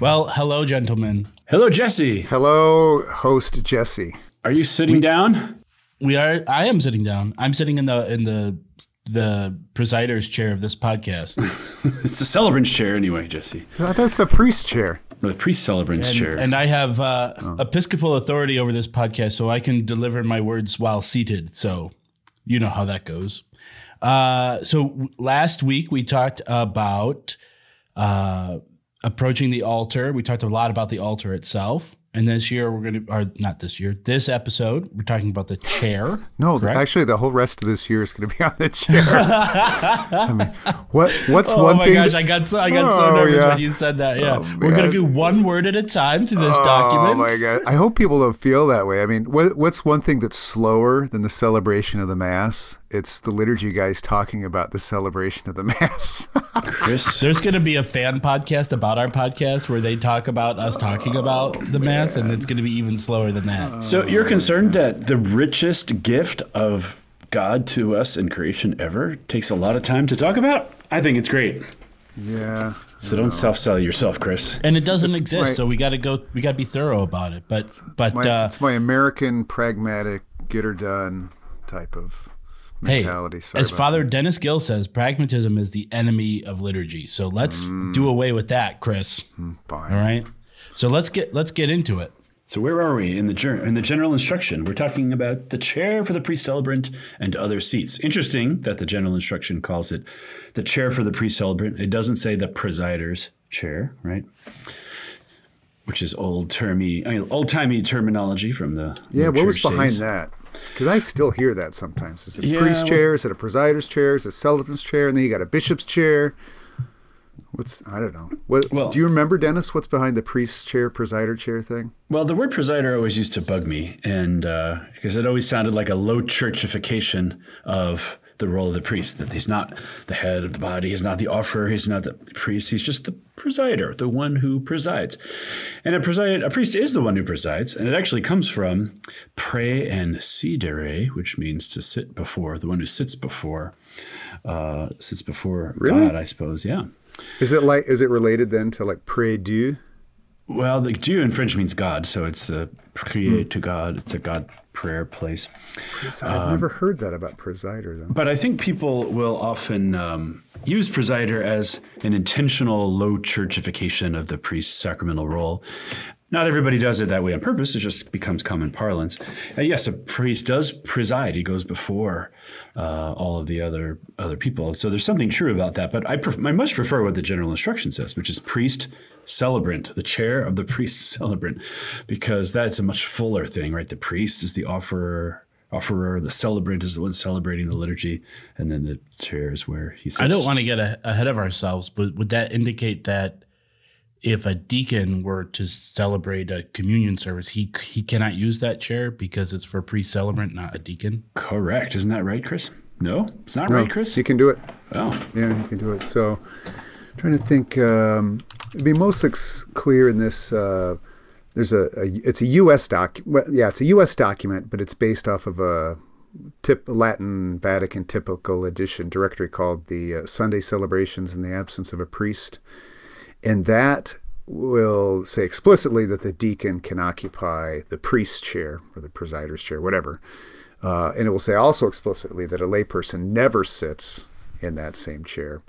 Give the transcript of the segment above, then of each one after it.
Well, hello, gentlemen. Hello, Jesse. Hello, host Jesse. Are you sitting down? We are. I am sitting down. I'm sitting in the in the the presider's chair of this podcast. it's the celebrant's chair, anyway, Jesse. Uh, That's the priest chair. The priest celebrant's And, chair. and I have uh, episcopal authority over this podcast, so I can deliver my words while seated. So you know how that goes. Uh, so last week we talked about uh, approaching the altar. We talked a lot about the altar itself. And this year we're going to, or not this year, this episode, we're talking about the chair. No, correct? actually, the whole rest of this year is going to be on the chair. I mean, what what's Oh one my thing? gosh, that- I got so I got so Oh, nervous yeah. when you said that. Yeah, Oh, we're gonna do one word at a time to this oh, document. Oh my god! I hope people don't feel that way. I mean, what, what's one thing that's slower than the celebration of the mass? It's the liturgy guys talking about the celebration of the mass. Chris, There's gonna be a fan podcast about our podcast where they talk about us talking about the mass, and it's gonna be even slower than that. so you're concerned that the richest gift of God to us in creation ever takes a lot of time to talk about? I think it's great. yeah. So don't self-sell yourself, Chris. and it doesn't It's exist, my- so we got to go. We got to be thorough about it. But but My, uh, it's my American pragmatic, get her done type of hey, mentality. Sorry as about Father Dennis Gill says, pragmatism is the enemy of liturgy. So let's Mm. do away with that, Chris. that. Fine. All right. So let's get let's get into it. So where are we in the ger- in the general instruction? We're talking about the chair for the priest celebrant and other seats. Interesting that the general instruction calls it the chair for the priest celebrant. It doesn't say the presider's chair, right? Which is old termy, I mean, old timey terminology from the Yeah, what was behind days. that? Because I still hear that sometimes. Is it Yeah, priest well- chair? Is it a presider's chair? Is it a celebrant's chair? And then you got a bishop's chair. What's I don't know. What Well- do you remember, Dennis? What's behind the priest's chair, presider chair thing? Well, the word presider always used to bug me, and uh, because it always sounded like a low churchification of the role of the priest. That he's not the head of the body, he's not the offerer, he's not the priest. He's just the presider, the one who presides. And a preside, a priest is the one who presides, and it actually comes from pre and sidere, which means to sit before, the one who sits before, uh, sits before Really? God, I suppose. Yeah. Is it like is it related then to like prie Dieu? Well, the Dieu in French means God, so it's the prier to God. It's a God prayer place. I've never heard that about presider though. But I think people will often um, use presider as an intentional low churchification of the priest's sacramental role. Not everybody does it that way on purpose. It just becomes common parlance. And yes, a priest does preside. He goes before uh, all of the other other people. So there's something true about that. But I, pref- I much prefer what the general instruction says, which is priest celebrant, the chair of the priest celebrant, because that's a much fuller thing, right? The priest is the offerer, offerer. The celebrant is the one celebrating the liturgy, and then the chair is where he sits. I don't want to get a, ahead of ourselves, but would that indicate that if a deacon were to celebrate a communion service, he he cannot use that chair because it's for priest celebrant, not a deacon? Correct, isn't that right, Chris? No, it's not No, right, Chris. You can do it. oh, Yeah, you can do it. So, trying to think. Um, it'd be most ex- clear in this. Uh, there's a, a. It's a U.S. doc. Well, yeah, it's a U.S. document, but it's based off of a tip Latin Vatican typical edition directory called the uh, Sunday Celebrations in the Absence of a Priest, and that will say explicitly that the deacon can occupy the priest's chair or the presider's chair, whatever. Uh, and it will say also explicitly that a layperson never sits in that same chair.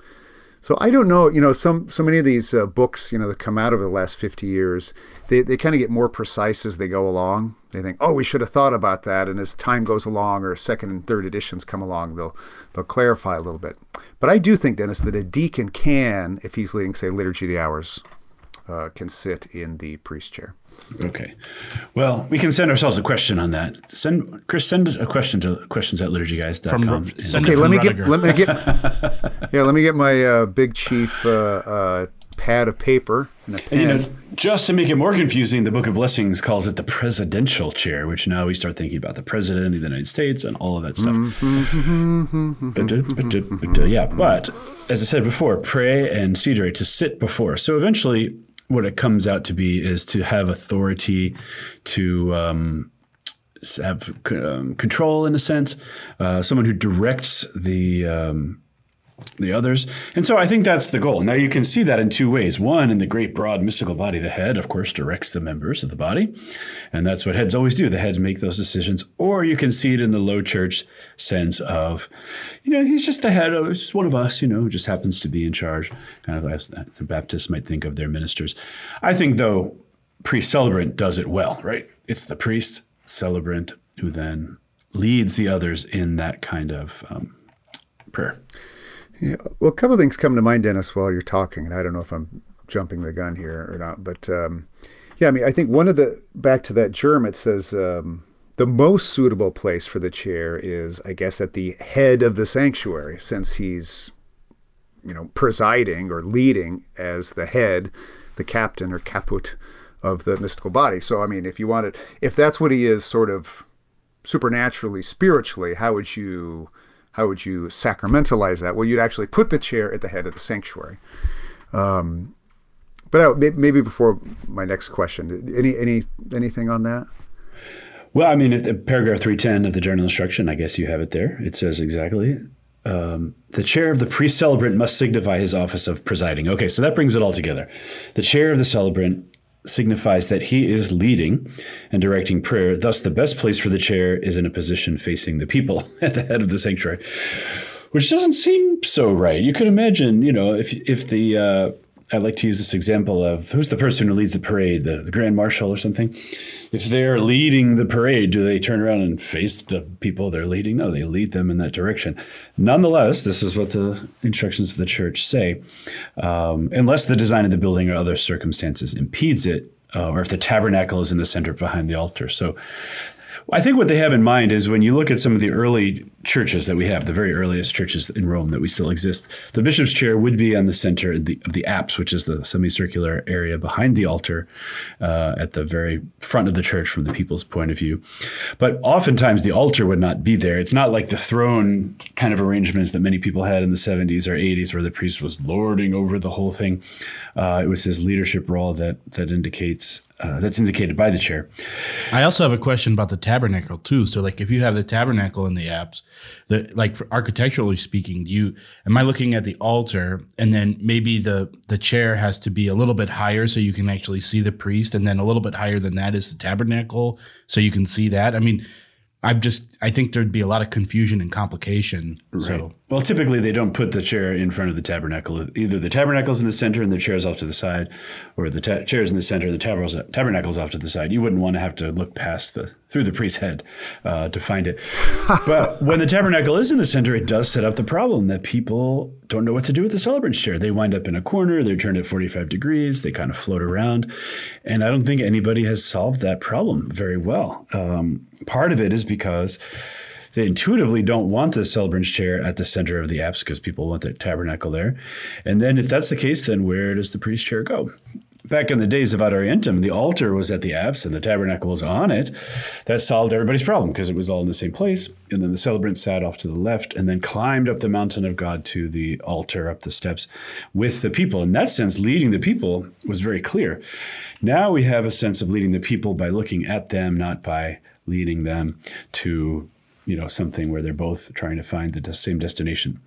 So I don't know, you know, some so many of these uh, books, you know, that come out over the last 50 years, they, they kind of get more precise as they go along. They think, oh, we should have thought about that. And as time goes along, or second and third editions come along, they'll they'll clarify a little bit. But I do think, Dennis, that a deacon can, if he's leading, say, liturgy of the hours, uh, can sit in the priest chair. okay. Well, we can send ourselves a question on that. Send Chris, send a question to questions at liturgyguys.com. From And- Okay, let from me get let me get yeah, let me get my uh, big chief uh, uh, pad of paper and a pen. And you know, just to make it more confusing, the Book of Blessings calls it the presidential chair, which now we start thinking about the president of the United States and all of that stuff. but, uh, but, uh, but, yeah, but as I said before, pray and sidere to sit before. So eventually, what it comes out to be is to have authority, to um, have um, control in a sense, uh, someone who directs the. Um, the others. And so I think that's the goal. Now you can see that in two ways. One, in the great broad mystical body, the head, of course, directs the members of the body. And that's what heads always do. The heads make those decisions. Or you can see it in the low church sense of, you know, he's just the head of just one of us, you know, who just happens to be in charge, kind of as the Baptists might think of their ministers. I think, though, priest celebrant does it well, right? It's the priest celebrant who then leads the others in that kind of um, prayer. Yeah. Well, a couple of things come to mind, Dennis, while you're talking, and I don't know if I'm jumping the gun here or not, but um, yeah, I mean, I think one of the back to that GIRM, it says um, the most suitable place for the chair is, I guess, at the head of the sanctuary, since he's, you know, presiding or leading as the head, the captain or caput of the mystical body. So, I mean, if you wanted, if that's what he is, sort of supernaturally, spiritually, how would you? How would you sacramentalize that? Well, you'd actually put the chair at the head of the sanctuary. Um, but I, maybe before my next question, any any anything on that? Well, I mean, at paragraph 310 of the general instruction, I guess you have it there. It says exactly um, the chair of the priest celebrant must signify his office of presiding. Okay, so that brings it all together. The chair of the celebrant signifies that he is leading and directing prayer. Thus, the best place for the chair is in a position facing the people at the head of the sanctuary, which doesn't seem so right. You could imagine, you know, if if the uh, I like to use this example of who's the person who leads the parade, the, the grand marshal or something. If they're leading the parade, do they turn around and face the people they're leading? No, they lead them in that direction. Nonetheless, this is what the instructions of the church say. Um, unless the design of the building or other circumstances impedes it, uh, or if the tabernacle is in the center behind the altar. So I think what they have in mind is when you look at some of the early churches that we have, the very earliest churches in Rome that we still exist, the bishop's chair would be on the center of the, of the apse, which is the semicircular area behind the altar uh, at the very front of the church from the people's point of view. But oftentimes the altar would not be there. It's not like the throne kind of arrangements that many people had in the 70s or 80s where the priest was lording over the whole thing. Uh, it was his leadership role that, that indicates uh, that's indicated by the chair. I also have a question about the tabernacle too. So, like, if you have the tabernacle in the apse, the like for architecturally speaking, do you am I looking at the altar and then maybe the the chair has to be a little bit higher so you can actually see the priest, and then a little bit higher than that is the tabernacle so you can see that. I mean, I'm just I think there'd be a lot of confusion and complication. So Well, typically they don't put the chair in front of the tabernacle. Either the tabernacle's in the center and the chair's off to the side, or the ta- chair's in the center and the tabernacle's, tabernacle's off to the side. You wouldn't want to have to look past the through the priest's head uh, to find it. but when the tabernacle is in the center, it does set up the problem that people don't know what to do with the celebrant's chair. They wind up in a corner. They're turned at 45 degrees. They kind of float around, and I don't think anybody has solved that problem very well. Um, part of it is because they intuitively don't want the celebrant's chair at the center of the apse because people want the tabernacle there. And then, if that's the case, then where does the priest's chair go? Back in the days of Ad Orientem, the altar was at the apse and the tabernacle was on it. That solved everybody's problem because it was all in the same place. And then the celebrant sat off to the left and then climbed up the mountain of God to the altar, up the steps with the people. In that sense, leading the people was very clear. Now we have a sense of leading the people by looking at them, not by leading them to you know something where they're both trying to find the same destination.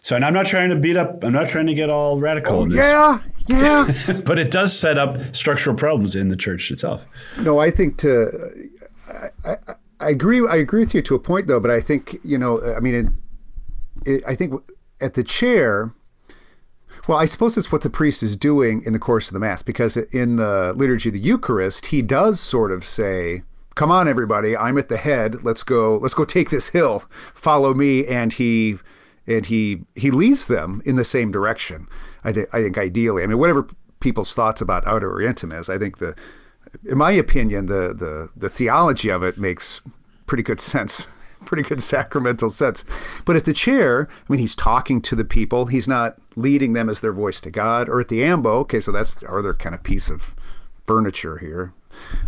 So, and I'm not trying to beat up. I'm not trying to get all radical oh, in this, Yeah, yeah. but it does set up structural problems in the church itself. no, I think to. I, I, I agree. I agree with you to a point, though. But I think you know. I mean, it, it, I think at the chair. Well, I suppose it's what the priest is doing in the course of the mass, because in the liturgy of the Eucharist, he does sort of say, "Come on, everybody! I'm at the head. Let's go. Let's go take this hill. Follow me." And he and he he leads them in the same direction. I think. I think ideally. I mean, whatever people's thoughts about Ad orientem is, I think the, in my opinion, the the the theology of it makes pretty good sense pretty good sacramental sense. But at the chair, I mean, he's talking to the people. He's not leading them as their voice to God. Or at the ambo, okay, so that's our other kind of piece of furniture here.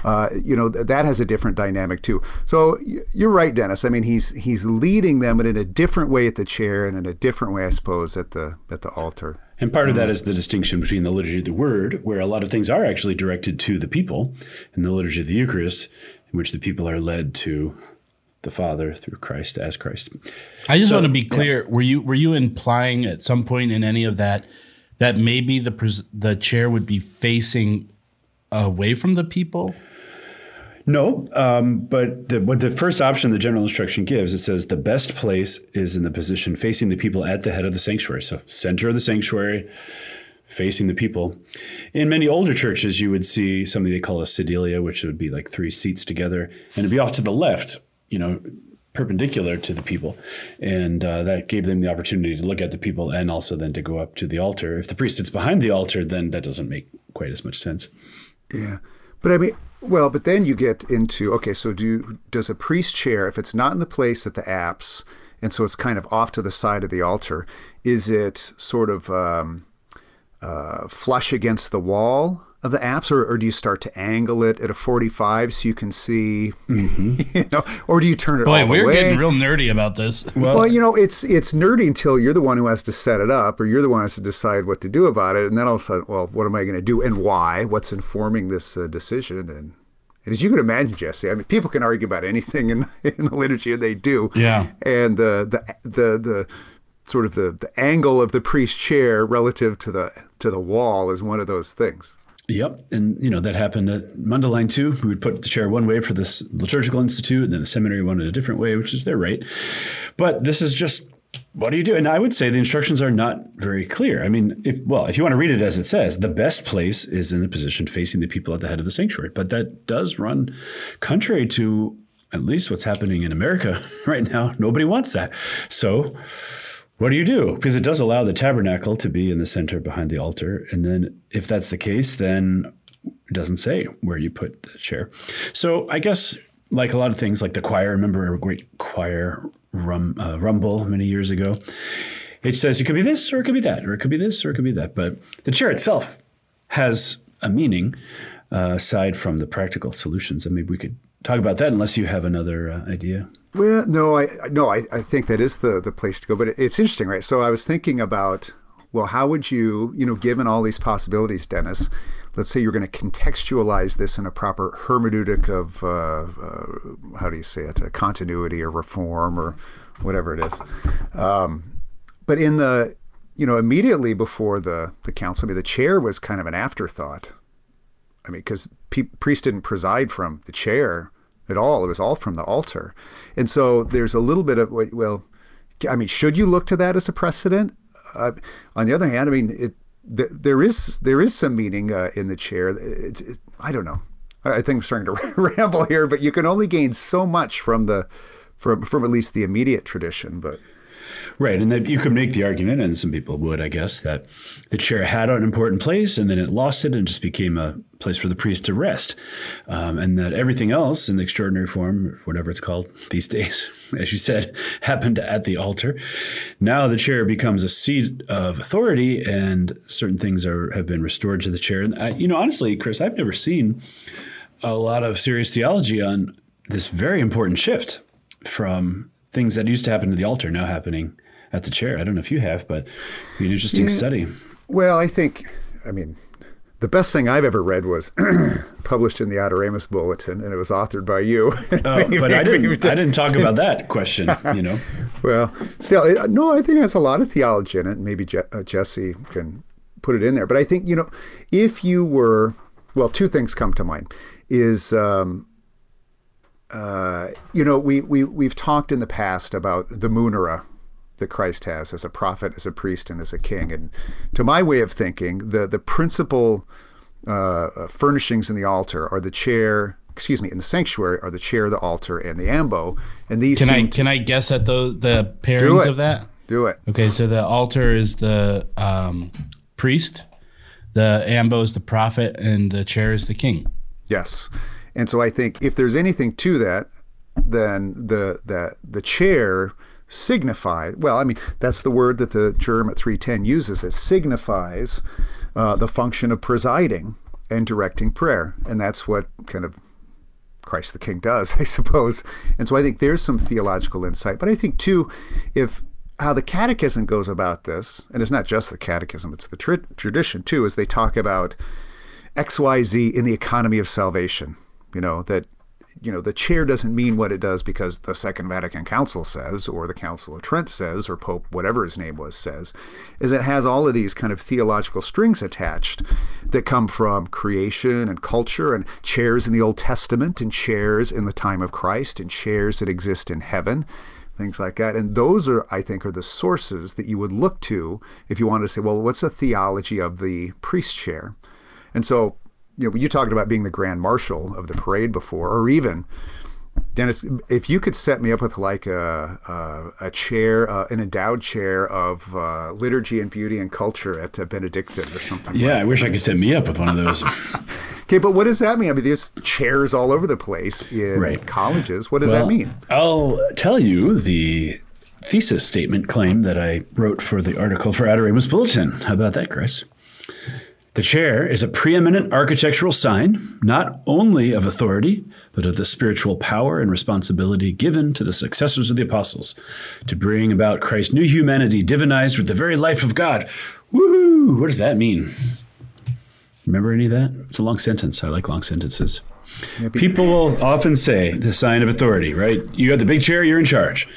Uh, you know th- that has a different dynamic too. So y- you're right, Dennis. I mean, he's he's leading them, but in a different way at the chair, and in a different way, I suppose, at the at the altar. And part of that is the distinction between the liturgy of the word, where a lot of things are actually directed to the people, and the liturgy of the Eucharist, in which the people are led to the Father through Christ as Christ. I just want to be clear. Were you were you implying at some point in any of that that maybe the pres- the chair would be facing away from the people? No, um, but the, what the first option the general instruction gives, it says the best place is in the position facing the people at the head of the sanctuary. So center of the sanctuary, facing the people. In many older churches, you would see something they call a sedilia, which would be like three seats together, and it'd be off to the left, you know, perpendicular to the people. And uh, that gave them the opportunity to look at the people and also then to go up to the altar. If the priest sits behind the altar, then that doesn't make quite as much sense. Yeah, but I mean, well, but then you get into okay. So do does a priest chair if it's not in the place at the apse, and so it's kind of off to the side of the altar? Is it sort of um, uh, flush against the wall of the apse, or, or do you start to angle it at a forty-five so you can see, you know, or do you turn it Boy, all the we're way? getting real nerdy about this. Well, you know, it's it's nerdy until you're the one who has to set it up, or you're the one who has to decide what to do about it, and then all of a sudden, well, what am I going to do, and why? What's informing this uh, decision? And, and as you can imagine, Jesse, I mean, people can argue about anything in, in the liturgy, and they do. Yeah. And the the the the sort of the, the angle of the priest chair relative to the to the wall is one of those things. Yep, and you know that happened at Mundelein too. We would put the chair one way for this liturgical institute, and then the seminary wanted a different way, which is their right. But this is just what do you do? And I would say the instructions are not very clear. I mean, if well, if you want to read it as it says, the best place is in the position facing the people at the head of the sanctuary. But that does run contrary to at least what's happening in America right now. Nobody wants that. So what do you do? Because it does allow the tabernacle to be in the center behind the altar. And then if that's the case, then it doesn't say where you put the chair. So I guess like a lot of things, like the choir, remember a great choir rum, uh, rumble many years ago? It says it could be this or it could be that, or it could be this or it could be that. But the chair itself has a meaning uh, aside from the practical solutions. And maybe we could talk about that unless you have another uh, idea. Well, no, I no, I, I think that is the the place to go. But it, it's interesting, right? So I was thinking about, well, how would you, you know, given all these possibilities, Dennis, let's say you're going to contextualize this in a proper hermeneutic of, uh, uh, how do you say it, a continuity or reform or whatever it is. Um, but in the, you know, immediately before the the council, I mean, the chair was kind of an afterthought. I mean, because pe- didn't preside from the chair at all. It was all from the altar. And so there's a little bit of, well, I mean, should you look to that as a precedent? Uh, on the other hand, I mean, it, th- there is there is some meaning uh, in the chair. It, it, I don't know. I think I'm starting to ramble here, but you can only gain so much from the from from at least the immediate tradition. But Right, and that you could make the argument, and some people would, I guess, that the chair had an important place, and then it lost it, and just became a place for the priest to rest, um, and that everything else in the extraordinary form, whatever it's called these days, as you said, happened at the altar. Now the chair becomes a seat of authority, and certain things are have been restored to the chair. And I, you know, honestly, Chris, I've never seen a lot of serious theology on this very important shift from things that used to happen to the altar now happening at the chair. I don't know if you have, but an interesting Yeah. study. well, I think, I mean, the best thing I've ever read was published in the Adoremus Bulletin, and it was authored by you. Oh, but I didn't. I didn't talk about that question. You know, Well, still, no, I think it has a lot of theology in it. Maybe Je- uh, Jesse can put it in there. But I think, you know, if you were, well, two things come to mind. Is, um, uh, you know, we, we, we've talked in the past about the munera that Christ has as a prophet, as a priest, and as a king. And to my way of thinking, the, the principal uh, furnishings in the altar are the chair, excuse me, in the sanctuary are the chair, the altar, and the ambo. And these Can I to- can I guess at the the pairings of that? do it. Okay, so the altar is the um, priest, the ambo is the prophet, and the chair is the king. Yes. And so I think if there's anything to that, then the the the chair signifies. Well, I mean that's the word that the GIRM at 310 uses. It signifies uh, the function of presiding and directing prayer, and that's what kind of Christ the King does, I suppose. And so I think there's some theological insight. But I think too, if how the catechism goes about this, and it's not just the catechism, it's the tra- tradition too, is they talk about XYZ in the economy of salvation. You know, that you know, the chair doesn't mean what it does because the Second Vatican Council says, or the Council of Trent says, or Pope, whatever his name was, says, is it has all of these kind of theological strings attached that come from creation and culture and chairs in the Old Testament and chairs in the time of Christ and chairs that exist in heaven things like that. And those are, I think, are the sources that you would look to if you wanted to say, well, what's the theology of the priest chair? And so you know, you talked about being the grand marshal of the parade before, or even Dennis, if you could set me up with like a a, a chair, uh, an endowed chair of uh, liturgy and beauty and culture at uh, Benedictine or something. Yeah, like I wish I could set me up with one of those. okay, but what does that mean? I mean, there's chairs all over the place in Right. colleges. What does Well, that mean? I'll tell you the thesis statement claim that I wrote for the article for Adoremus Bulletin. How about that, Chris? The chair is a preeminent architectural sign, not only of authority, but of the spiritual power and responsibility given to the successors of the apostles to bring about Christ's new humanity divinized with the very life of God. Woohoo! What does that mean? Remember any of that? It's a long sentence. I like long sentences. People will often say the sign of authority, right? You got the big chair, you're in charge.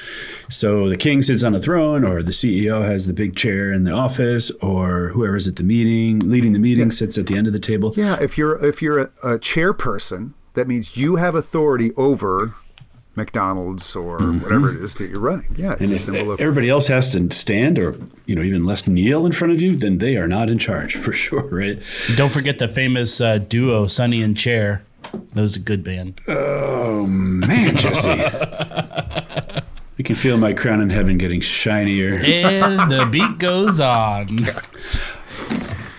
So the king sits on a throne, or the CEO has the big chair in the office, or whoever's at the meeting, leading the meeting, sits at the end of the table. Yeah, if you're if you're a, a chairperson, that means you have authority over McDonald's or whatever it is that you're running. Yeah, it's Mm-hmm. And a if symbol of everybody else has to stand, or you know, even less kneel in front of you, then they are not in charge for sure, right? Don't forget the famous uh, duo Sonny and Chair. That was a good band. Oh man, Jesse. I can feel my crown in heaven getting shinier. And the beat goes on.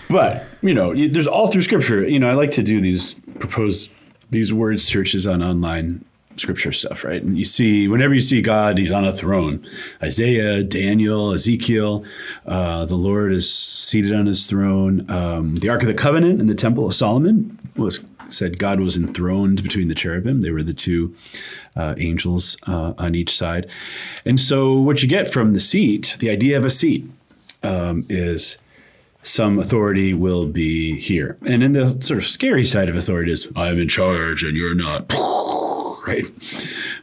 But you know, there's all through Scripture. You know, I like to do these propose these word searches on online Scripture stuff, right? And you see, whenever you see God, He's on a throne. Isaiah, Daniel, Ezekiel, uh, the Lord is seated on His throne. Um, the Ark of the Covenant in the Temple of Solomon was said God was enthroned between the cherubim. They were the two uh, angels uh, on each side. And so, what you get from the seat, the idea of a seat, um, is some authority will be here. And then the sort of scary side of authority is I'm in charge and you're not. Right.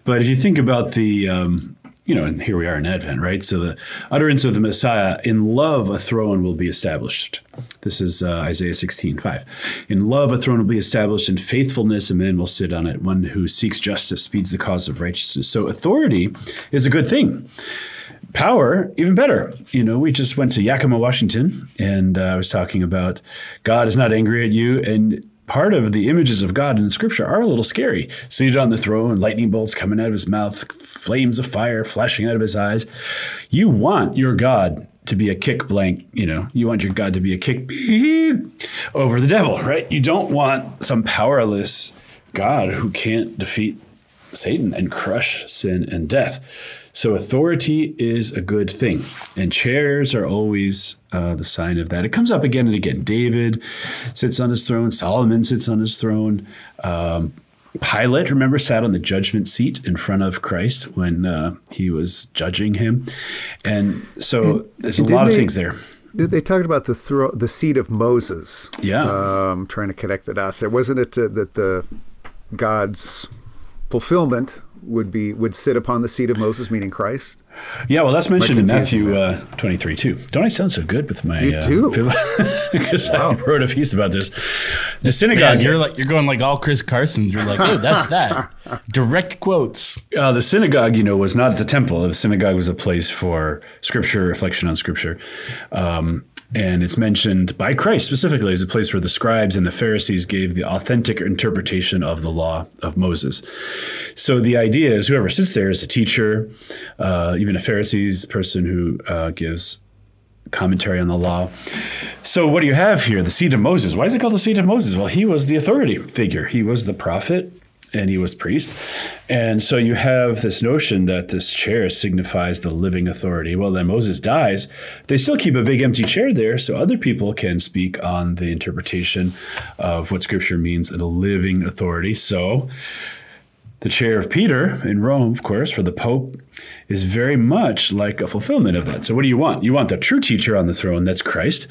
But if you think about the, um, you know, and here we are in Advent, right? So the utterance of the Messiah, in love, a throne will be established. This is uh, Isaiah 16, 5. In love, a throne will be established. In faithfulness, a man will sit on it. One who seeks justice speeds the cause of righteousness. So authority is a good thing power even better you know we just went to yakima washington and uh, i was talking about god is not angry at you and part of the images of god in scripture are a little scary. Seated on the throne lightning bolts coming out of his mouth flames of fire flashing out of his eyes. You want your god to be a kick blank you know you want your god to be a kick over the devil right? You don't want some powerless god who can't defeat Satan and crush sin and death. So authority is a good thing, and chairs are always uh, the sign of that. It comes up again and again. David sits on his throne. Solomon sits on his throne. Um, Pilate, remember, sat on the judgment seat in front of Christ when uh, he was judging him, and so there's a and lot of they- things there. They- They talked about the thro- the seat of Moses. Yeah. Um, trying to connect the dots. There wasn't it uh, that the God's fulfillment would be would sit upon the seat of Moses, meaning Christ. Yeah, well, that's mentioned in Matthew uh, 23 too. Don't I sound so good with my? You uh, do. Because I wrote a piece about this. The synagogue. Man, you're like you're going like all Chris Carstens. You're like, oh, that's that. Direct quotes. Uh, the synagogue, you know, was not the temple. The synagogue was a place for scripture, reflection on scripture. Um, and it's mentioned by Christ specifically as a place where the scribes and the Pharisees gave the authentic interpretation of the law of Moses. So the idea is whoever sits there is a teacher, uh, even a Pharisees person who uh, gives commentary on the law. So what do you have here? The seat of Moses. Why is it called the seat of Moses? Well, he was the authority figure. He was the prophet and he was priest. And so you have this notion that this chair signifies the living authority. Well, then Moses dies. They still keep a big empty chair there so other people can speak on the interpretation of what scripture means a living authority. So the chair of Peter in Rome, of course, for the Pope, is very much like a fulfillment of that. So, what do you want? You want the true teacher on the throne, that's Christ.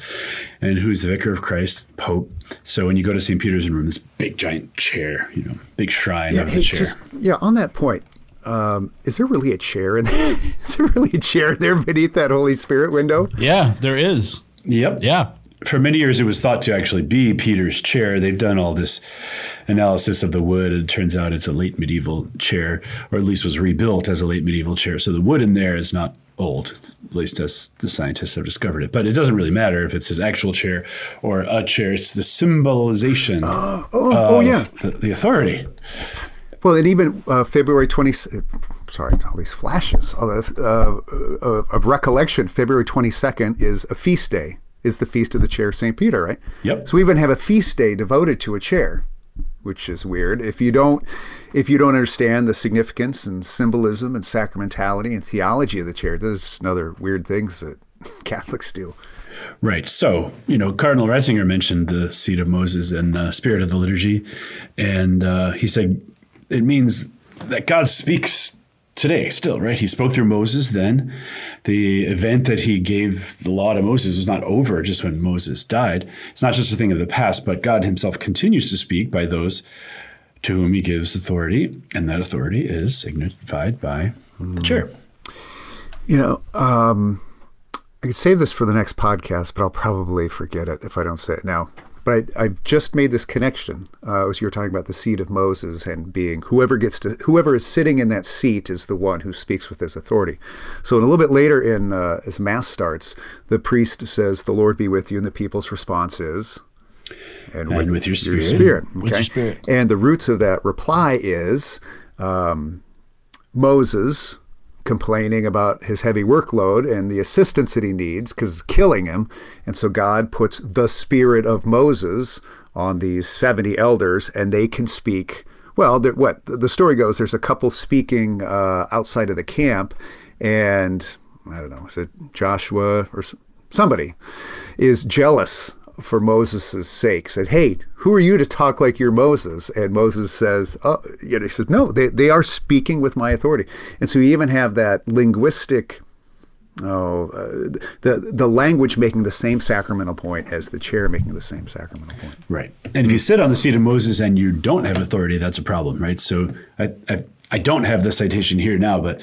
And who's the vicar of Christ? Pope. So, when you go to St. Peter's in Rome, this big giant chair, you know, big shrine Yeah, of hey, the chair. just yeah. On that point, um, is there really a chair in there? is there really a chair there beneath that Holy Spirit window? Yeah, there is. yep. Yeah. For many years, it was thought to actually be Peter's chair. They've done all this analysis of the wood. and It turns out it's a late medieval chair, or at least was rebuilt as a late medieval chair. So the wood in there is not old, at least as the scientists have discovered it. But it doesn't really matter if it's his actual chair or a chair. It's the symbolization Oh, oh yeah. the, the authority. Well, and even uh, February 20, sorry, all these flashes of, uh, uh, of recollection, February 22nd is a feast day, is the Feast of the Chair of St. Peter, right? Yep. So we even have a feast day devoted to a chair, which is weird. If you don't, if you don't understand the significance and symbolism and sacramentality and theology of the chair, there's another weird things that Catholics do. Right. So, you know, Cardinal Ratzinger mentioned the seat of Moses and uh, spirit of the liturgy. And uh, he said it means that God speaks today still, right? He spoke through Moses then. The event that he gave the law to Moses was not over just when Moses died. It's not just a thing of the past, but God himself continues to speak by those to whom he gives authority. And that authority is signified by the chair. You know, um, I could save this for the next podcast, but I'll probably forget it if I don't say it now. But I, I just made this connection uh, as you were talking about the seat of Moses and being whoever gets to whoever is sitting in that seat is the one who speaks with his authority. So a little bit later in uh, as mass starts, the priest says, "The Lord be with you," and the people's response is, "And, with your spirit." spirit." With your spirit. And the roots of that reply is um, Moses complaining about his heavy workload and the assistance that he needs because it's killing him. And so God puts the spirit of Moses on these 70 elders and they can speak. Well, what the story goes, there's a couple speaking uh, outside of the camp, and I don't know, is it Joshua or somebody is jealous for Moses' sake, said, Hey, who are you to talk like you're Moses? And Moses says, Oh, you know, he says, No, they, they are speaking with my authority. And so you even have that linguistic, oh, uh, the, the language making the same sacramental point as the chair making the same sacramental point. Right. And if you sit on the seat of Moses and you don't have authority, that's a problem, right? So I, I, I don't have the citation here now, but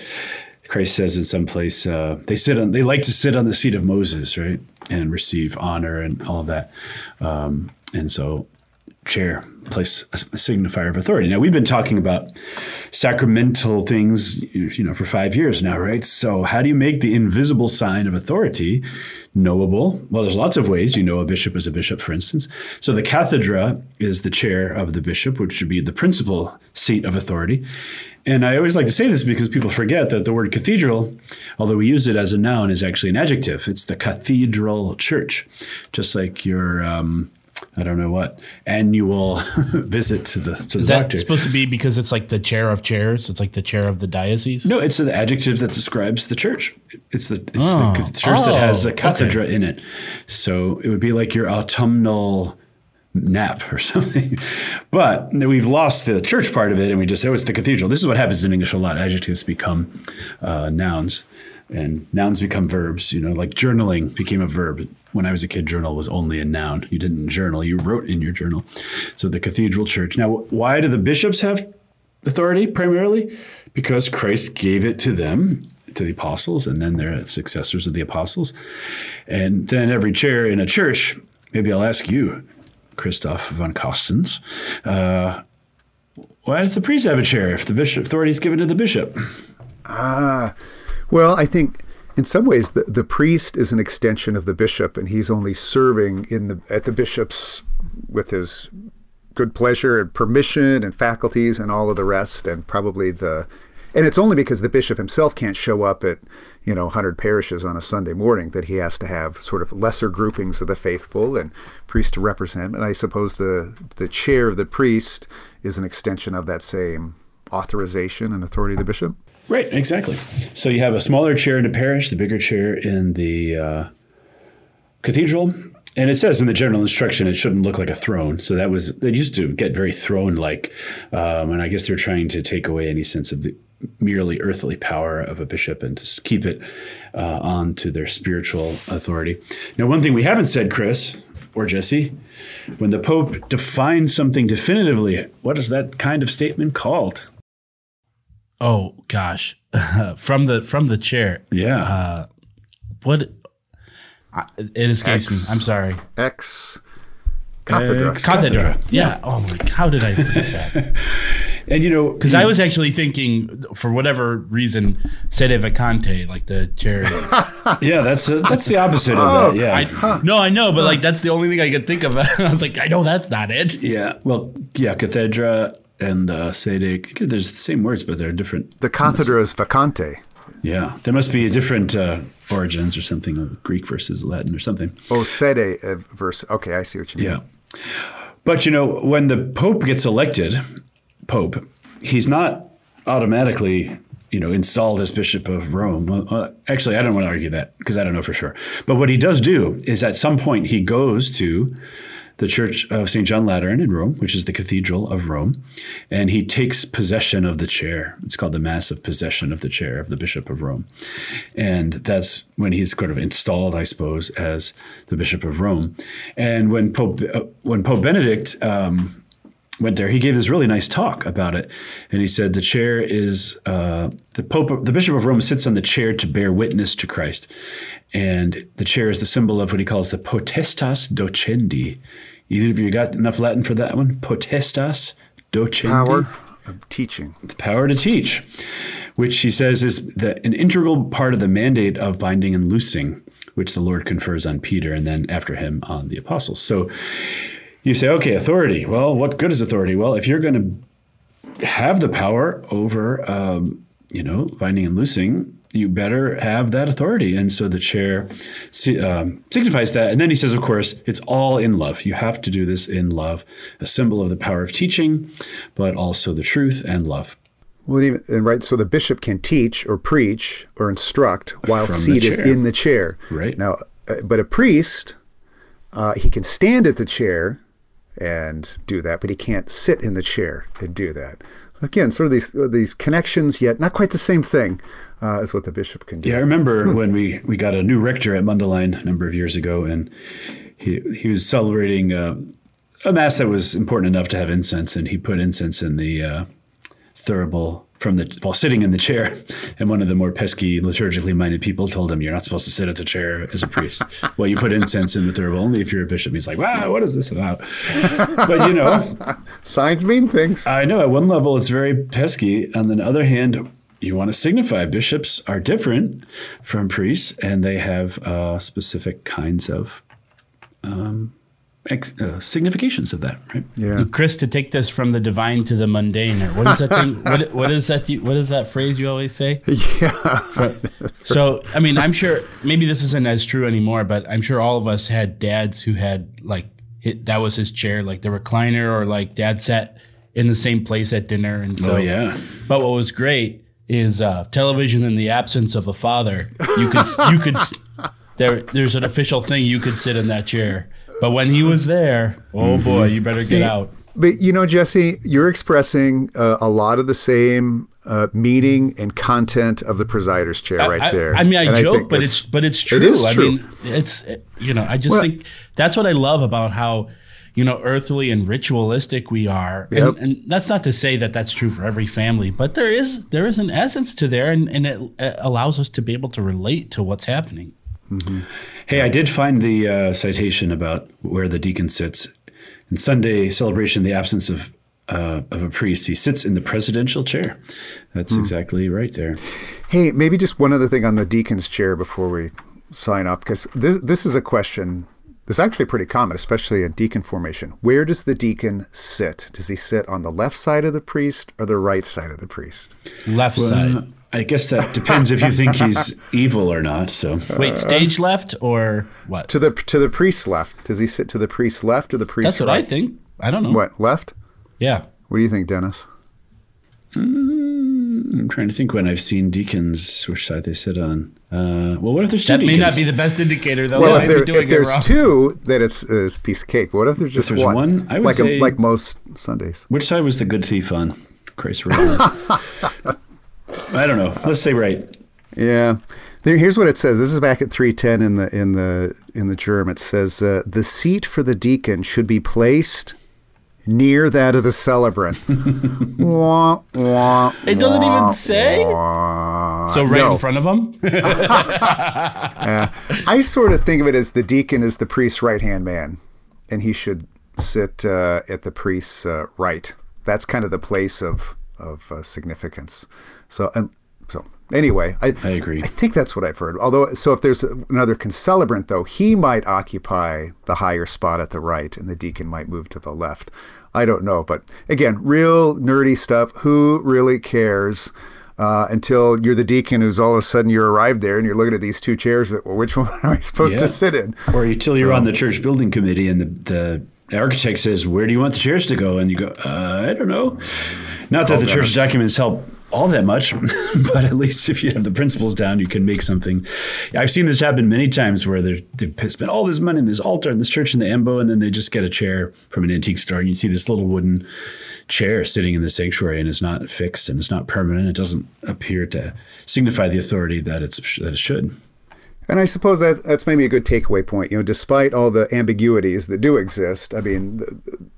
Christ says in some place uh, they sit on they like to sit on the seat of Moses, right, and receive honor and all of that. Um, and so chair place a signifier of authority. Now we've been talking about sacramental things, you know, for five years now, right? So how do you make the invisible sign of authority knowable? Well, there's lots of ways. You know, a bishop is a bishop, for instance. So the cathedra is the chair of the bishop, which would be the principal seat of authority. And I always like to say this because people forget that the word cathedral, although we use it as a noun, is actually an adjective. It's the cathedral church, just like your um, I don't know what annual visit to the to the Is that doctor. supposed to be because it's like the chair of chairs? It's like the chair of the diocese? no, it's the adjective that describes the church. It's the it's the cath- church that has Oh, the cathedra in it. So it would be like your autumnal nap or something. But we've lost the church part of it, and we just say, "Oh, it's the cathedral." This is what happens in English a lot. Adjectives become uh, nouns, and nouns become verbs. You know, like journaling became a verb. When I was a kid, journal was only a noun. You didn't journal; you wrote in your journal. So the cathedral church. Now, why do the bishops have authority primarily? Because Christ gave it to them. To the apostles, and then they're successors of the apostles. And then every chair in a church, maybe I'll ask you, Christoph von Carstens, uh, why does the priest have a chair if the bishop authority is given to the bishop? Well, I think in some ways the, the priest is an extension of the bishop, and he's only serving in the at the bishop's with his good pleasure and permission and faculties and all of the rest, and probably the and it's only because the bishop himself can't show up at you know 100 parishes on a Sunday morning that he has to have sort of lesser groupings of the faithful and priests to represent. And I suppose the the chair of the priest is an extension of that same authorization and authority of the bishop. Right, exactly. So you have a smaller chair in the parish, the bigger chair in the uh, cathedral. And it says in the general instruction it shouldn't look like a throne. So that was, it used to get very throne like. Um, and I guess they're trying to take away any sense of the merely earthly power of a bishop and to keep it uh, on to their spiritual authority. Now, one thing we haven't said, Chris or Jesse, when the Pope defines something definitively, what is that kind of statement called? Oh gosh, from the from the chair. Yeah. Uh, what? I, it escapes Ex- me. I'm sorry. Ex cathedra. Cathedra. Cathedra. Yeah. Oh my. How did I forget that? and you know, Because I was actually thinking, for whatever reason, sede vacante, like the chair. yeah, that's uh, that's the opposite of that. Yeah. I, no, I know, but like that's the only thing I could think of. I was like, I know that's not it. Yeah. Well, yeah, cathedra and uh, sede. There's the same words, but they're different. The cathedra is vacante. Yeah, there must be different uh, origins or something Greek versus Latin or something. Oh, sede uh, verse. Okay, I see what you mean. Yeah. But you know, when the Pope gets elected, Pope, he's not automatically, you know, installed as Bishop of Rome. Uh, actually, I don't want to argue that because I don't know for sure. But what he does do is at some point he goes to the Church of St. John Lateran in Rome, which is the Cathedral of Rome, and he takes possession of the chair. It's called the Mass of Possession of the Chair of the Bishop of Rome. And that's when he's sort of installed, I suppose, as the Bishop of Rome. And when Pope, uh, when Pope Benedict um, went there, he gave this really nice talk about it. And he said the chair is uh, the Pope, the Bishop of Rome sits on the chair to bear witness to Christ. And the chair is the symbol of what he calls the potestas docendi. Either of you got enough Latin for that one? Potestas docendi. Power of teaching. The power to teach, which he says is the, an integral part of the mandate of binding and loosing, which the Lord confers on Peter and then after him on the apostles. So you say, okay, authority. Well, what good is authority? Well, if you're going to have the power over, um, you know, binding and loosing, you better have that authority. And so the chair um, signifies that. And then he says, of course, it's all in love. You have to do this in love, a symbol of the power of teaching, but also the truth and love. Well, even and right, so the bishop can teach or preach or instruct while From seated chair. in the chair. Right. now, uh, but a priest, uh, he can stand at the chair and do that, but he can't sit in the chair and do that. Again, sort of these these connections, yet not quite the same thing uh, as what the bishop can do. Yeah, I remember when we, we got a new rector at Mundelein a number of years ago, and he he was celebrating uh, a mass that was important enough to have incense, and he put incense in the uh, thurible from the while sitting in the chair. And one of the more pesky liturgically minded people told him, "You're not supposed to sit at the chair as a priest. well, you put incense in the thurible only if you're a bishop." He's like, "Wow, what is this about?" but you know, Signs mean things. I know at one level it's very pesky. On the other hand, you want to signify bishops are different from priests and they have uh, specific kinds of um, ex- uh, significations of that, right? yeah. Chris, to take this from the divine to the mundane, or what is that thing? What, what is that? you- What is that phrase you always say? Yeah. So, I mean, I'm sure maybe this isn't as true anymore, but I'm sure all of us had dads who had like it, that was his chair, like the recliner, or like dad sat in the same place at dinner. And so, Oh, yeah. But what was great is uh, television in the absence of a father. You could you could there there's an official thing you could sit in that chair. But when he was there, oh boy, you better get out. But you know, Jesse, you're expressing uh, a lot of the same uh, meaning and content of the presider's chair right I, there. I, mean, I And joke, think but it's but it's true. It is true. I mean, it's you know, I just Well- think that's what I love about how you know earthly and ritualistic we are. Yep. And, and that's not to say that that's true for every family, but there is there is an essence to there, and, and it, it allows us to be able to relate to what's happening. Hey, I did find the uh, citation about where the deacon sits. In Sunday celebration, the absence of uh, of a priest, he sits in the presidential chair. That's exactly right there. Hey, maybe just one other thing on the deacon's chair before we sign up, because this this is a question this is actually pretty common, especially in deacon formation. Where does the deacon sit? Does he sit on the left side of the priest or the right side of the priest? Left side. I guess that depends if you think he's evil or not. So Wait, stage left or what? To the to the priest's left. Does he sit to the priest's left or the priest's That's what right? I think. I don't know. What left? Yeah. What do you think, Dennis? I'm trying to think when I've seen deacons, which side they sit on. Uh, well, what if there's two That may not be the best indicator, though. Well, if, there, if there's two, then it's, uh, it's a piece of cake. But what if there's just there's one? one, I would like say- like most Sundays. Which side was the good thief on? Christ, I don't know. Let's say right. Yeah. There, here's what it says. This is back at 310 in the in the in the GIRM. It says uh, the seat for the deacon should be placed near that of the celebrant. Wah, wah, It doesn't even say? wah. So right No. in front of him? I sort of think of it as the deacon is the priest's right hand man, and he should sit uh, at the priest's uh, right. That's kind of the place of of uh, significance. So, and so anyway, I, I agree. I think that's what I've heard. Although, so if there's another concelebrant, though, he might occupy the higher spot at the right, and the deacon might move to the left. I don't know, but again, real nerdy stuff. Who really cares? Uh, until you're the deacon who's all of a sudden you arrived there and you're looking at these two chairs that well which one am I supposed Yeah. to sit in? Or until you're on the church building committee and the, the architect says, Where do you want the chairs to go? And you go, uh, I don't know. Not that the church documents help all that much, but at least if you have the principles down, you can make something. I've seen this happen many times where they've spent all this money in this altar and this church in the ambo, and then they just get a chair from an antique store, and you see this little wooden chair sitting in the sanctuary, and it's not fixed and it's not permanent. It doesn't appear to signify the authority that it's that it should. And I suppose that that's maybe a good takeaway point. You know, despite all the ambiguities that do exist, I mean, the,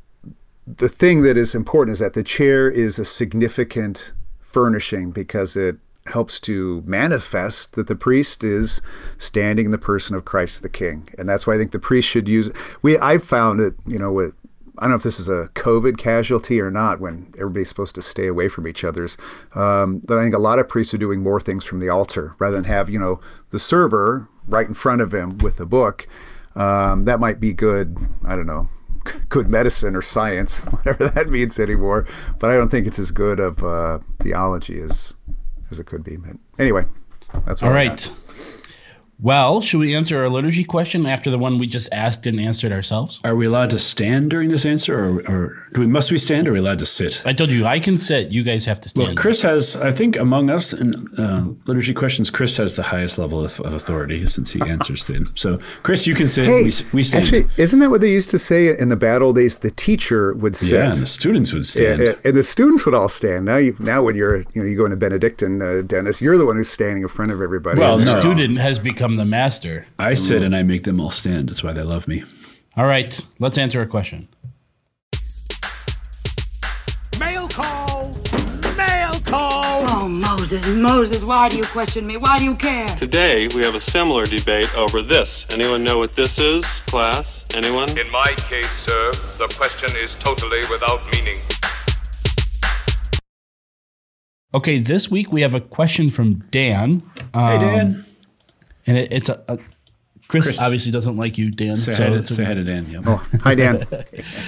the thing that is important is that the chair is a significant furnishing because it helps to manifest that the priest is standing in the person of Christ the King, and that's why I think the priest should use. We I've found it, you know, with I don't know if this is a COVID casualty or not, when everybody's supposed to stay away from each other's. Um, but I think a lot of priests are doing more things from the altar rather than have you know the server right in front of him with the book. Um, that might be good. I don't know, good medicine or science, whatever that means anymore. But I don't think it's as good of uh, theology as as it could be. But anyway, that's all. All right. Well, should we answer our liturgy question after the one we just asked and answered ourselves? Are we allowed to stand during this answer, or, or do we must we stand, or are we allowed to sit? I told you I can sit. You guys have to stand. Well, Chris has, I think, among us in uh, liturgy questions, Chris has the highest level of, of authority since he answers them. So, Chris, you can sit. Hey, we, we stand. actually, isn't that what they used to say in the bad old days? The teacher would sit. yeah, and the students would stand. Yeah, and the students would all stand. Now, you, now when you're, you know, you go into Benedictine, uh, Dennis, you're the one who's standing in front of everybody. well, no. the student has become the master. I sit and I make them all stand. That's why they love me. All right, let's answer a question. Mail call! Mail call! Oh, Moses, Moses, why do you question me? Why do you care? Today, we have a similar debate over this. Anyone know what this is, class? Anyone? In my case, sir, the question is totally without meaning. Okay, this week we have a question from Dan. Um, Hey, Dan. And it, it's a, a Chris, Chris. obviously doesn't like you, Dan. Say, so hi, to, it's a- say hi to Dan. Yeah. Oh, hi, Dan.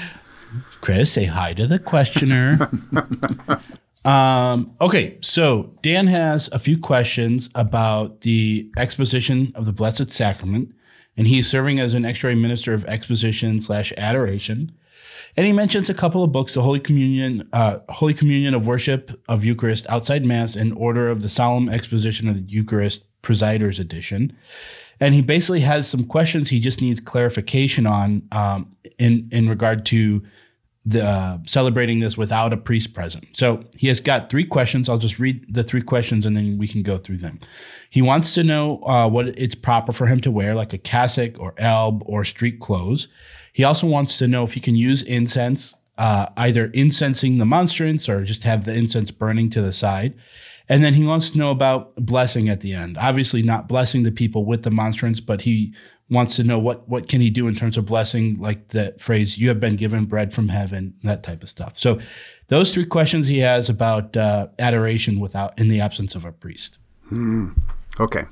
Chris, say hi to the questioner. um, okay, so Dan has a few questions about the exposition of the Blessed Sacrament, and he's serving as an extra minister of exposition slash adoration. And he mentions a couple of books: the Holy Communion, uh, Holy Communion of Worship of Eucharist outside Mass, and Order of the Solemn Exposition of the Eucharist, Presiders Edition. And he basically has some questions he just needs clarification on um, in in regard to the uh, celebrating this without a priest present. So he has got three questions. I'll just read the three questions and then we can go through them. He wants to know uh, what it's proper for him to wear, like a cassock or alb or street clothes. He also wants to know if he can use incense, uh, either incensing the monstrance or just have the incense burning to the side. And then he wants to know about blessing at the end. Obviously, not blessing the people with the monstrance, but he wants to know what what can he do in terms of blessing, like the phrase "You have been given bread from heaven," that type of stuff. So, those three questions he has about uh, adoration without in the absence of a priest. Okay.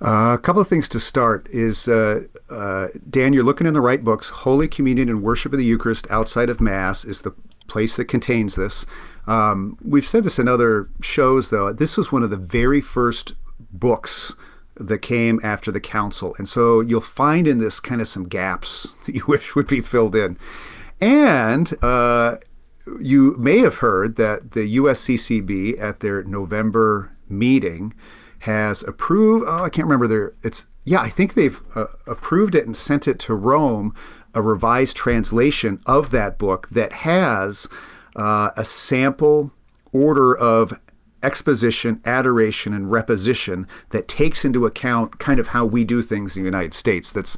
Uh, a couple of things to start is uh, uh, Dan, you're looking in the right books. Holy Communion and Worship of the Eucharist outside of Mass is the place that contains this. Um, we've said this in other shows, though. This was one of the very first books that came after the council. And so you'll find in this kind of some gaps that you wish would be filled in. And uh, you may have heard that the USCCB at their November meeting has approved, oh, I can't remember their, it's, yeah, I think they've uh, approved it and sent it to Rome, a revised translation of that book that has uh, a sample order of exposition, adoration, and reposition that takes into account kind of how we do things in the United States. That's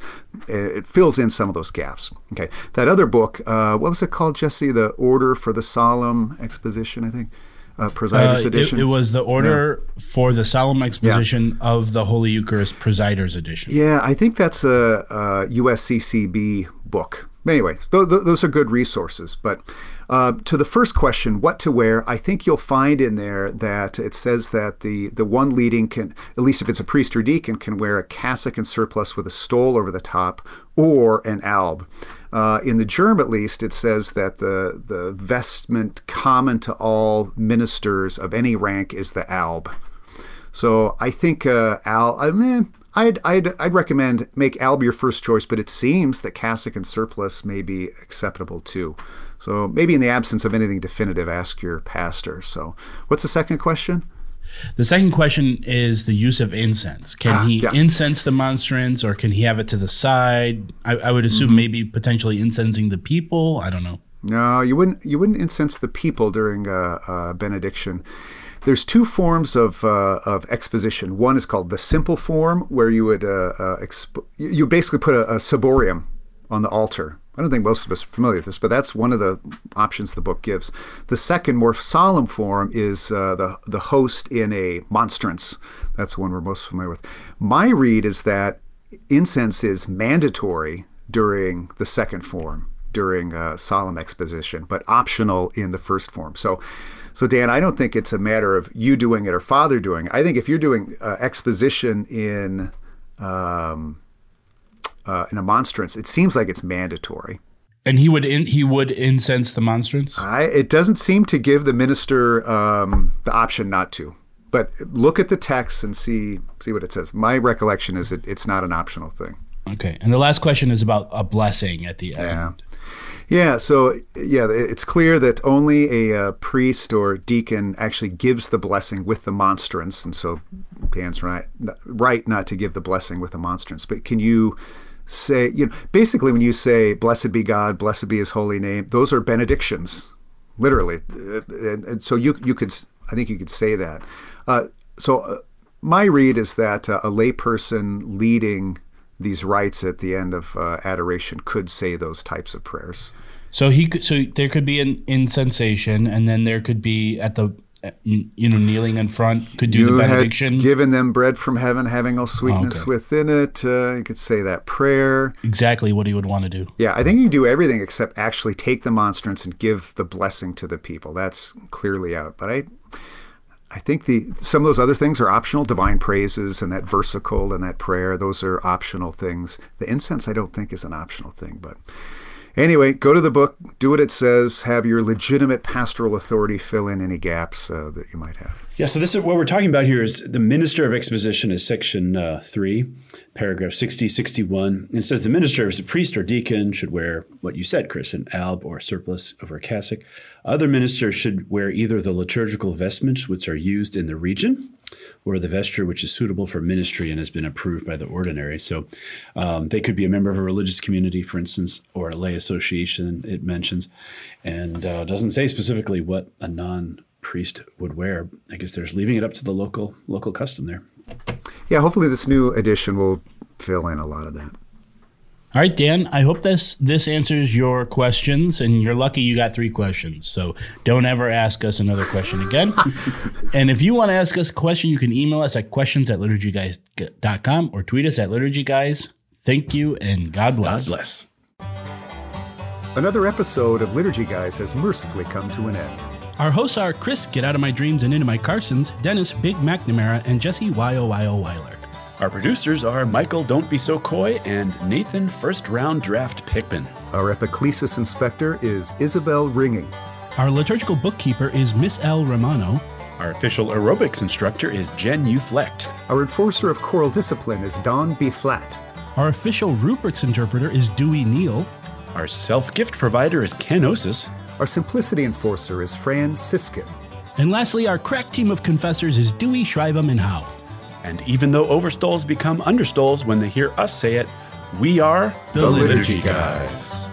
it fills in some of those gaps. Okay, that other book, uh, what was it called, Jesse? The Order for the Solemn Exposition, I think. Uh, Presiders Uh, Edition. It, it was the order for the solemn exposition of the Holy Eucharist Presiders Edition. Yeah, I think that's a, a USCCB book. Anyway, th- th- those are good resources. But uh, to the first question, what to wear, I think you'll find in there that it says that the, the one leading can, at least if it's a priest or deacon, can wear a cassock and surplice with a stole over the top or an alb. Uh, in the GIRM, at least, it says that the, the vestment common to all ministers of any rank is the alb. So I think uh, Al. I mean, I'd, I'd I'd recommend make Alb your first choice, but it seems that cassock and surplice may be acceptable too. So maybe in the absence of anything definitive, ask your pastor. So what's the second question? The second question is the use of incense. Can Ah, he yeah. incense the monstrance or can he have it to the side? I, I would assume Mm-hmm. maybe potentially incensing the people. I don't know. No, you wouldn't. You wouldn't incense the people during a, a benediction. There's two forms of uh, of exposition. One is called the simple form, where you would uh, uh, exp- you basically put a, a ciborium on the altar. I don't think most of us are familiar with this, but that's one of the options the book gives. The second, more solemn form is uh, the the host in a monstrance. That's the one we're most familiar with. My read is that incense is mandatory during the second form, during uh, solemn exposition, but optional in the first form. So, so Dan, I don't think it's a matter of you doing it or Father doing it. I think if you're doing uh, exposition in um, uh, in a monstrance, it seems like it's mandatory. And he would in, he would incense the monstrance. I, it doesn't seem to give the minister um, the option not to. But look at the text and see see what it says. My recollection is it, it's not an optional thing. Okay. And the last question is about a blessing at the end. Yeah. Yeah, so yeah, it's clear that only a uh, priest or deacon actually gives the blessing with the monstrance, and so Dan's right, right not to give the blessing with the monstrance. But can you say, you know, basically when you say "Blessed be God, blessed be His holy name," those are benedictions, literally, Uh, and, and so you you could, I think you could say that. Uh, so uh, my read is that uh, a layperson leading these rites at the end of uh, adoration could say those types of prayers. So he could, so there could be an incensation, and then there could be at the you know kneeling in front could do you the had benediction. given them bread from heaven, having all sweetness Okay. within it. Uh, you could say that prayer. exactly what he would want to do. Yeah, I think you can do everything except actually take the monstrance and give the blessing to the people. That's clearly out. But I, I think the some of those other things are optional. Divine praises and that versicle and that prayer; those are optional things. The incense, I don't think, is an optional thing. But anyway, go to the book, do what it says, have your legitimate pastoral authority fill in any gaps uh, that you might have. Yeah, so this is what we're talking about here is the minister of exposition is section uh, 3, paragraph 60, 61. And it says the minister as a priest or deacon should wear what you said, Chris, an alb or surplice over a cassock. Other ministers should wear either the liturgical vestments which are used in the region or the vesture which is suitable for ministry and has been approved by the ordinary. So um, they could be a member of a religious community, for instance, or a lay association, it mentions, and uh, doesn't say specifically what a non priest would wear. I guess there's leaving it up to the local local custom there. Yeah, hopefully this new edition will fill in a lot of that. All right, Dan. I hope this this answers your questions, and you're lucky you got three questions. So don't ever ask us another question again. and if you want to ask us a question, you can email us at questions at liturgyguys.com or tweet us at liturgyguys. Thank you, and God bless. God bless. Another episode of Liturgy Guys has mercifully come to an end. Our hosts are Chris Get Out of My Dreams and Into My Carstens, Dennis Big McNamara, and Jesse Y.O.Y.O. Weiler. Our producers are Michael Don't Be So Coy and Nathan First Round Draft Pickman. Our epiclesis inspector is Isabel Ringing. Our liturgical bookkeeper is Miss L. Romano. Our official aerobics instructor is Jen Uflecht. Our enforcer of choral discipline is Don B. Flat. Our official rubrics interpreter is Dewey Neal. Our self gift provider is Kenosis. Our simplicity enforcer is Fran Siskin. And lastly, our crack team of confessors is Dewey, Shrivam, and Howe. And even though overstoles become understoles when they hear us say it, we are The Liturgy Guys.